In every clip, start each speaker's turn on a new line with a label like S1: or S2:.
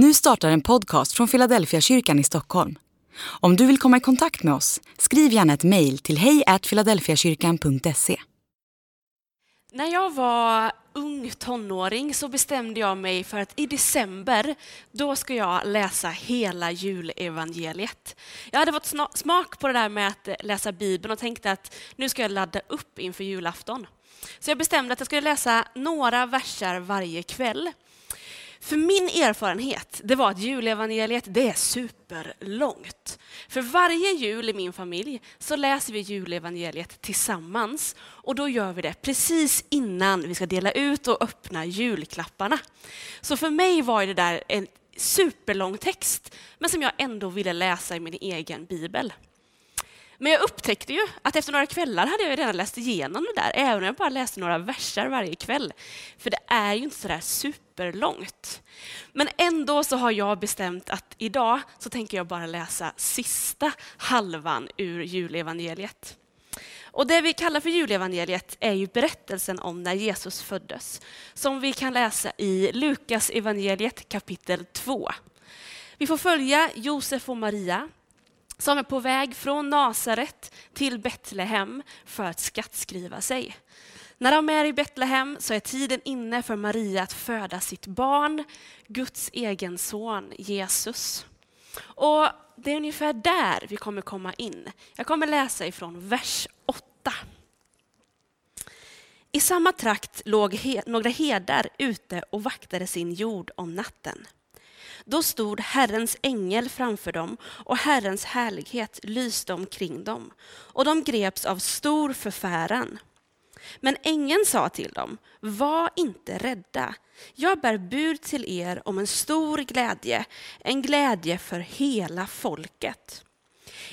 S1: Nu startar en podcast från Philadelphia kyrkan i Stockholm. Om du vill komma i kontakt med oss, skriv gärna ett mejl till hejfiladelfiakyrkan.se.
S2: När jag var ung tonåring så bestämde jag mig för att i december, då ska jag läsa hela julevangeliet. Jag hade fått smak på det där med att läsa Bibeln och tänkte att nu ska jag ladda upp inför julafton. Så jag bestämde att jag skulle läsa några verser varje kväll. För min erfarenhet, det var att julevangeliet, det är superlångt. För varje jul i min familj så läser vi julevangeliet tillsammans och då gör vi det precis innan vi ska dela ut och öppna julklapparna. Så för mig var det där en superlång text, men som jag ändå ville läsa i min egen bibel. Men jag upptäckte ju att efter några kvällar hade jag redan läst igenom det där, även om jag bara läste några verser varje kväll. För det är ju inte sådär superlångt. Men ändå så har jag bestämt att idag så tänker jag bara läsa sista halvan ur julevangeliet. Och det vi kallar för julevangeliet är ju berättelsen om när Jesus föddes, som vi kan läsa i Lukas evangeliet kapitel 2. Vi får följa Josef och Maria som är på väg från Nasaret till Betlehem för att skattskriva sig. När de är i Betlehem så är tiden inne för Maria att föda sitt barn, Guds egen son Jesus. Och det är ungefär där vi kommer komma in. Jag kommer läsa ifrån vers 8. I samma trakt låg he några herdar ute och vaktade sin jord om natten. Då stod Herrens ängel framför dem och Herrens härlighet lyste omkring dem och de greps av stor förfäran. Men ängeln sa till dem, var inte rädda. Jag bär bud till er om en stor glädje, en glädje för hela folket.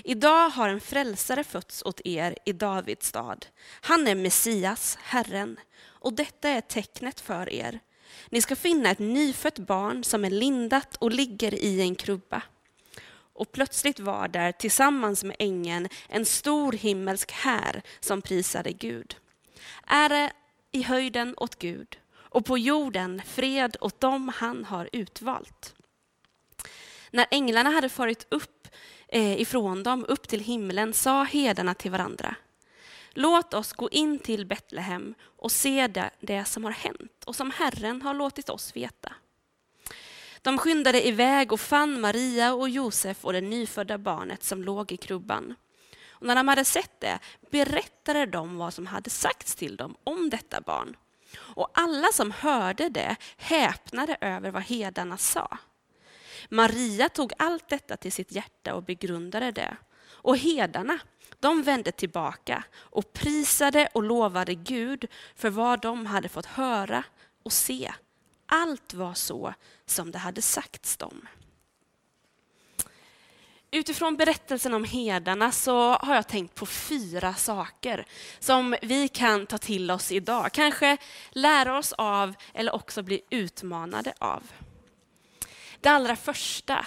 S2: Idag har en frälsare fötts åt er i Davids stad. Han är Messias, Herren, och detta är tecknet för er. Ni ska finna ett nyfött barn som är lindat och ligger i en krubba. Och plötsligt var där tillsammans med ängeln en stor himmelsk här som prisade Gud. Ära i höjden åt Gud och på jorden fred åt dem han har utvalt. När änglarna hade farit upp eh, ifrån dem upp till himlen sa hedarna till varandra Låt oss gå in till Betlehem och se det, det som har hänt och som Herren har låtit oss veta. De skyndade iväg och fann Maria och Josef och det nyfödda barnet som låg i krubban. Och när de hade sett det berättade de vad som hade sagts till dem om detta barn. Och alla som hörde det häpnade över vad hedarna sa. Maria tog allt detta till sitt hjärta och begrundade det. Och hedarna de vände tillbaka och prisade och lovade Gud för vad de hade fått höra och se. Allt var så som det hade sagts dem. Utifrån berättelsen om herdarna så har jag tänkt på fyra saker som vi kan ta till oss idag. Kanske lära oss av eller också bli utmanade av. Det allra första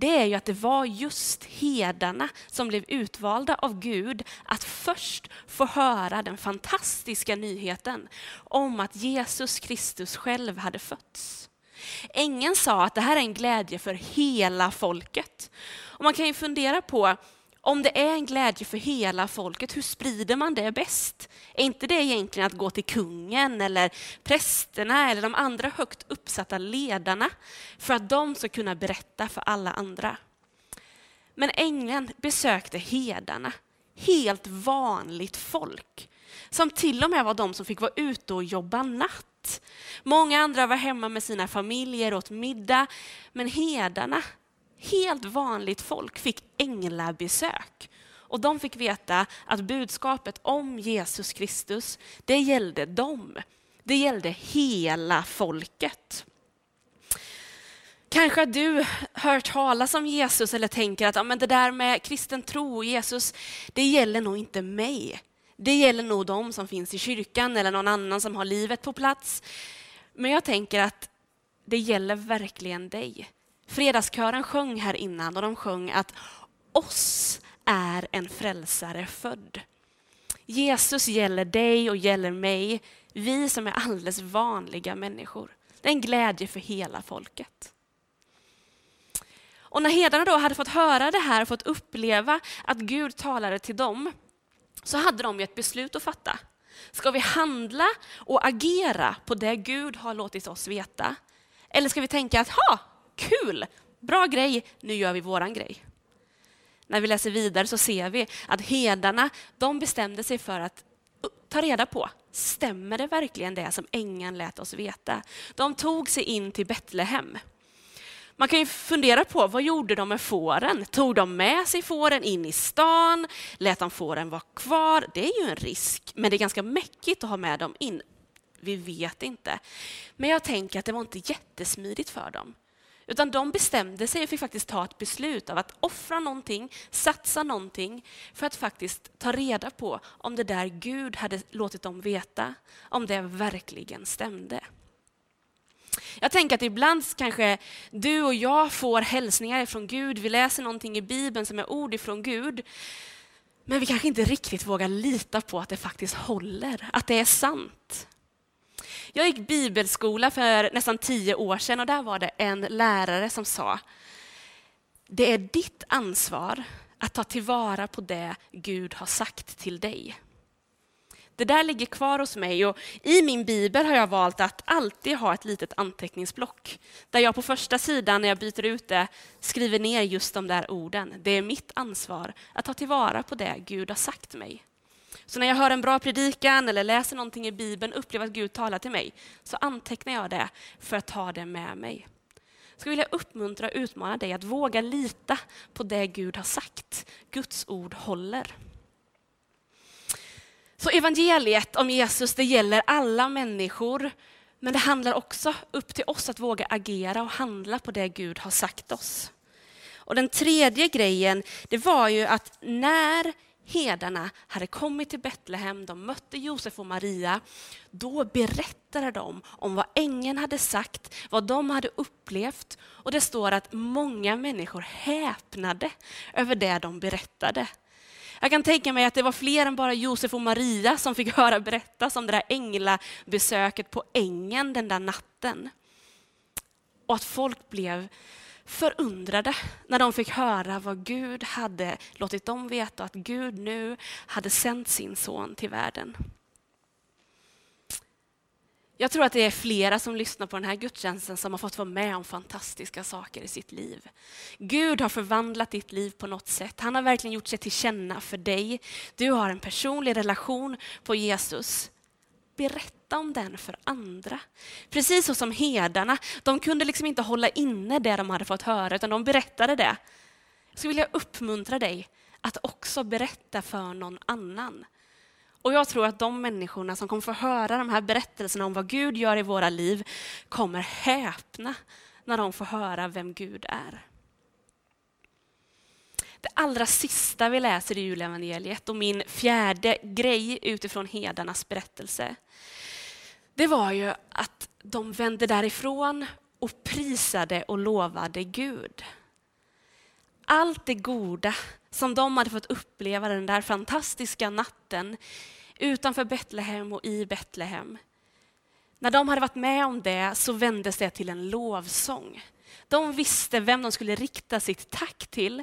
S2: det är ju att det var just hedarna som blev utvalda av Gud att först få höra den fantastiska nyheten om att Jesus Kristus själv hade fötts. Ängeln sa att det här är en glädje för hela folket. Och man kan ju fundera på om det är en glädje för hela folket, hur sprider man det bäst? Är inte det egentligen att gå till kungen eller prästerna eller de andra högt uppsatta ledarna för att de ska kunna berätta för alla andra? Men ängeln besökte hedarna, helt vanligt folk, som till och med var de som fick vara ute och jobba natt. Många andra var hemma med sina familjer, åt middag, men hedarna helt vanligt folk fick änglabesök. Och de fick veta att budskapet om Jesus Kristus, det gällde dem. Det gällde hela folket. Kanske har du hört talas om Jesus eller tänker att ja, men det där med kristen tro och Jesus, det gäller nog inte mig. Det gäller nog de som finns i kyrkan eller någon annan som har livet på plats. Men jag tänker att det gäller verkligen dig. Fredagskören sjöng här innan och de sjöng att oss är en frälsare född. Jesus gäller dig och gäller mig, vi som är alldeles vanliga människor. Det är en glädje för hela folket. Och när herdarna då hade fått höra det här, och fått uppleva att Gud talade till dem, så hade de ett beslut att fatta. Ska vi handla och agera på det Gud har låtit oss veta? Eller ska vi tänka att, ha, kul, bra grej, nu gör vi våran grej. När vi läser vidare så ser vi att herdarna, de bestämde sig för att ta reda på, stämmer det verkligen det som ängeln lät oss veta? De tog sig in till Betlehem. Man kan ju fundera på vad gjorde de med fåren? Tog de med sig fåren in i stan? Lät de fåren vara kvar? Det är ju en risk, men det är ganska mäckigt att ha med dem in. Vi vet inte. Men jag tänker att det var inte jättesmidigt för dem. Utan de bestämde sig och fick faktiskt ta ett beslut av att offra någonting, satsa någonting för att faktiskt ta reda på om det där Gud hade låtit dem veta, om det verkligen stämde. Jag tänker att ibland kanske du och jag får hälsningar från Gud, vi läser någonting i Bibeln som är ord ifrån Gud, men vi kanske inte riktigt vågar lita på att det faktiskt håller, att det är sant. Jag gick bibelskola för nästan tio år sedan och där var det en lärare som sa, det är ditt ansvar att ta tillvara på det Gud har sagt till dig. Det där ligger kvar hos mig och i min bibel har jag valt att alltid ha ett litet anteckningsblock där jag på första sidan när jag byter ut det skriver ner just de där orden. Det är mitt ansvar att ta tillvara på det Gud har sagt mig. Så när jag hör en bra predikan eller läser någonting i Bibeln, upplever att Gud talar till mig, så antecknar jag det för att ta det med mig. Jag skulle vilja uppmuntra och utmana dig att våga lita på det Gud har sagt. Guds ord håller. Så evangeliet om Jesus, det gäller alla människor, men det handlar också upp till oss att våga agera och handla på det Gud har sagt oss. Och den tredje grejen, det var ju att när herdarna hade kommit till Betlehem, de mötte Josef och Maria, då berättade de om vad ängeln hade sagt, vad de hade upplevt och det står att många människor häpnade över det de berättade. Jag kan tänka mig att det var fler än bara Josef och Maria som fick höra berättas om det där änglabesöket på ängen den där natten. Och att folk blev förundrade när de fick höra vad Gud hade låtit dem veta, att Gud nu hade sänt sin son till världen. Jag tror att det är flera som lyssnar på den här gudstjänsten som har fått vara med om fantastiska saker i sitt liv. Gud har förvandlat ditt liv på något sätt. Han har verkligen gjort sig till känna för dig. Du har en personlig relation på Jesus. Berätta om den för andra. Precis så som herdarna, de kunde liksom inte hålla inne det de hade fått höra, utan de berättade det. Jag skulle vilja uppmuntra dig att också berätta för någon annan. Och jag tror att de människorna som kommer få höra de här berättelserna om vad Gud gör i våra liv kommer häpna när de får höra vem Gud är. Det allra sista vi läser i julevangeliet och min fjärde grej utifrån hedarnas berättelse, det var ju att de vände därifrån och prisade och lovade Gud. Allt det goda som de hade fått uppleva den där fantastiska natten utanför Betlehem och i Betlehem. När de hade varit med om det så vändes det till en lovsång. De visste vem de skulle rikta sitt tack till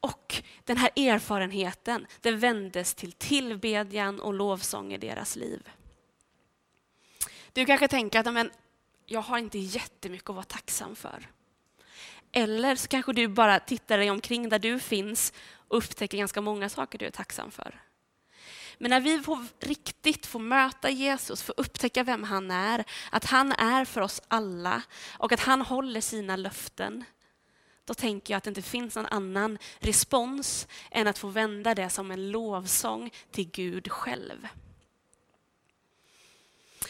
S2: och den här erfarenheten det vändes till tillbedjan och lovsång i deras liv. Du kanske tänker att men, jag har inte jättemycket att vara tacksam för. Eller så kanske du bara tittar dig omkring där du finns och upptäcker ganska många saker du är tacksam för. Men när vi får riktigt får möta Jesus, får upptäcka vem han är, att han är för oss alla och att han håller sina löften, då tänker jag att det inte finns någon annan respons än att få vända det som en lovsång till Gud själv.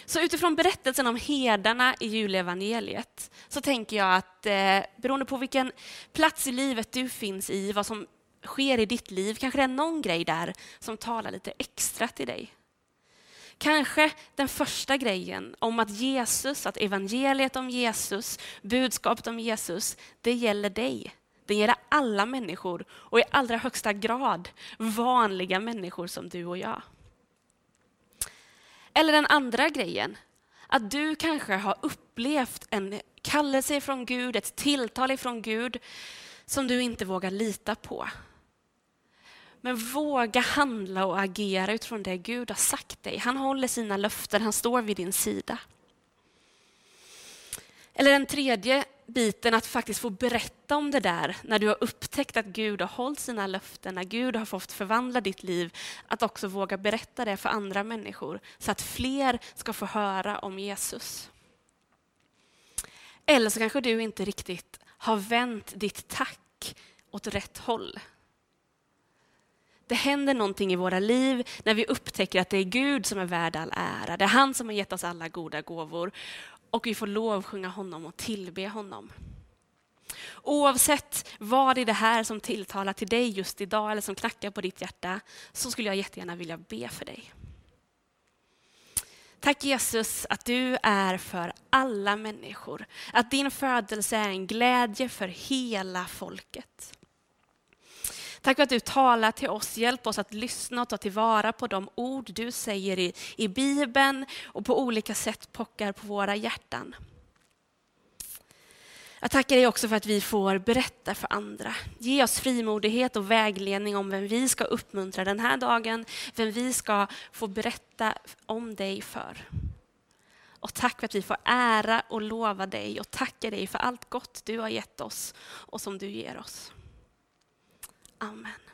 S2: Så utifrån berättelsen om herdarna i julevangeliet så tänker jag att eh, beroende på vilken plats i livet du finns i, vad som sker i ditt liv, kanske det är någon grej där som talar lite extra till dig. Kanske den första grejen om att Jesus, att evangeliet om Jesus, budskapet om Jesus, det gäller dig. Det gäller alla människor och i allra högsta grad vanliga människor som du och jag. Eller den andra grejen, att du kanske har upplevt en kallelse från Gud, ett tilltal från Gud som du inte vågar lita på. Men våga handla och agera utifrån det Gud har sagt dig. Han håller sina löften, han står vid din sida. Eller den tredje biten, att faktiskt få berätta om det där när du har upptäckt att Gud har hållit sina löften, när Gud har fått förvandla ditt liv, att också våga berätta det för andra människor så att fler ska få höra om Jesus. Eller så kanske du inte riktigt har vänt ditt tack åt rätt håll. Det händer någonting i våra liv när vi upptäcker att det är Gud som är värd all ära. Det är han som har gett oss alla goda gåvor och vi får lovsjunga honom och tillbe honom. Oavsett vad i det här som tilltalar till dig just idag eller som knackar på ditt hjärta så skulle jag jättegärna vilja be för dig. Tack Jesus att du är för alla människor. Att din födelse är en glädje för hela folket. Tack för att du talar till oss. Hjälp oss att lyssna och ta tillvara på de ord du säger i, i Bibeln och på olika sätt pockar på våra hjärtan. Jag tackar dig också för att vi får berätta för andra. Ge oss frimodighet och vägledning om vem vi ska uppmuntra den här dagen, vem vi ska få berätta om dig för. Och tack för att vi får ära och lova dig och tacka dig för allt gott du har gett oss och som du ger oss. Amen.